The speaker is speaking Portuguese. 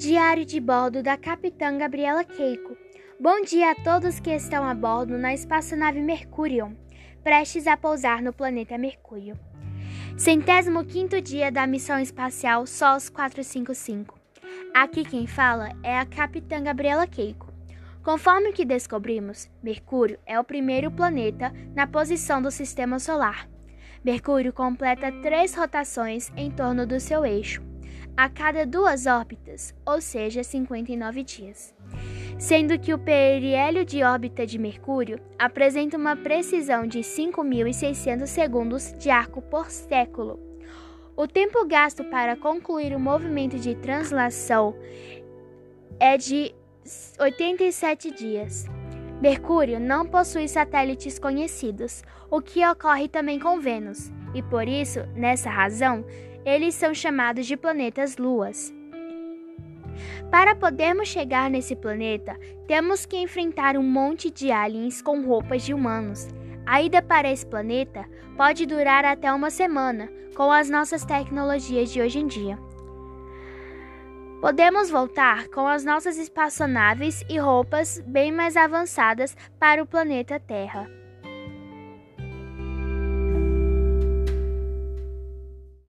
Diário de bordo da Capitã Gabriela Keiko. Bom dia a todos que estão a bordo na espaçonave Mercurion, prestes a pousar no planeta Mercúrio. Centésimo quinto dia da missão espacial SOS 455. Aqui quem fala é a Capitã Gabriela Keiko. Conforme o que descobrimos, Mercúrio é o primeiro planeta na posição do sistema solar. Mercúrio completa três rotações em torno do seu eixo a cada duas órbitas, ou seja, 59 dias. Sendo que o periélio de órbita de Mercúrio apresenta uma precisão de 5.600 segundos de arco por século. O tempo gasto para concluir o movimento de translação é de 87 dias. Mercúrio não possui satélites conhecidos, o que ocorre também com Vênus, e por isso, nessa razão, eles são chamados de planetas luas. Para podermos chegar nesse planeta, temos que enfrentar um monte de aliens com roupas de humanos. A ida para esse planeta pode durar até uma semana, com as nossas tecnologias de hoje em dia. Podemos voltar com as nossas espaçonaves e roupas bem mais avançadas para o planeta Terra.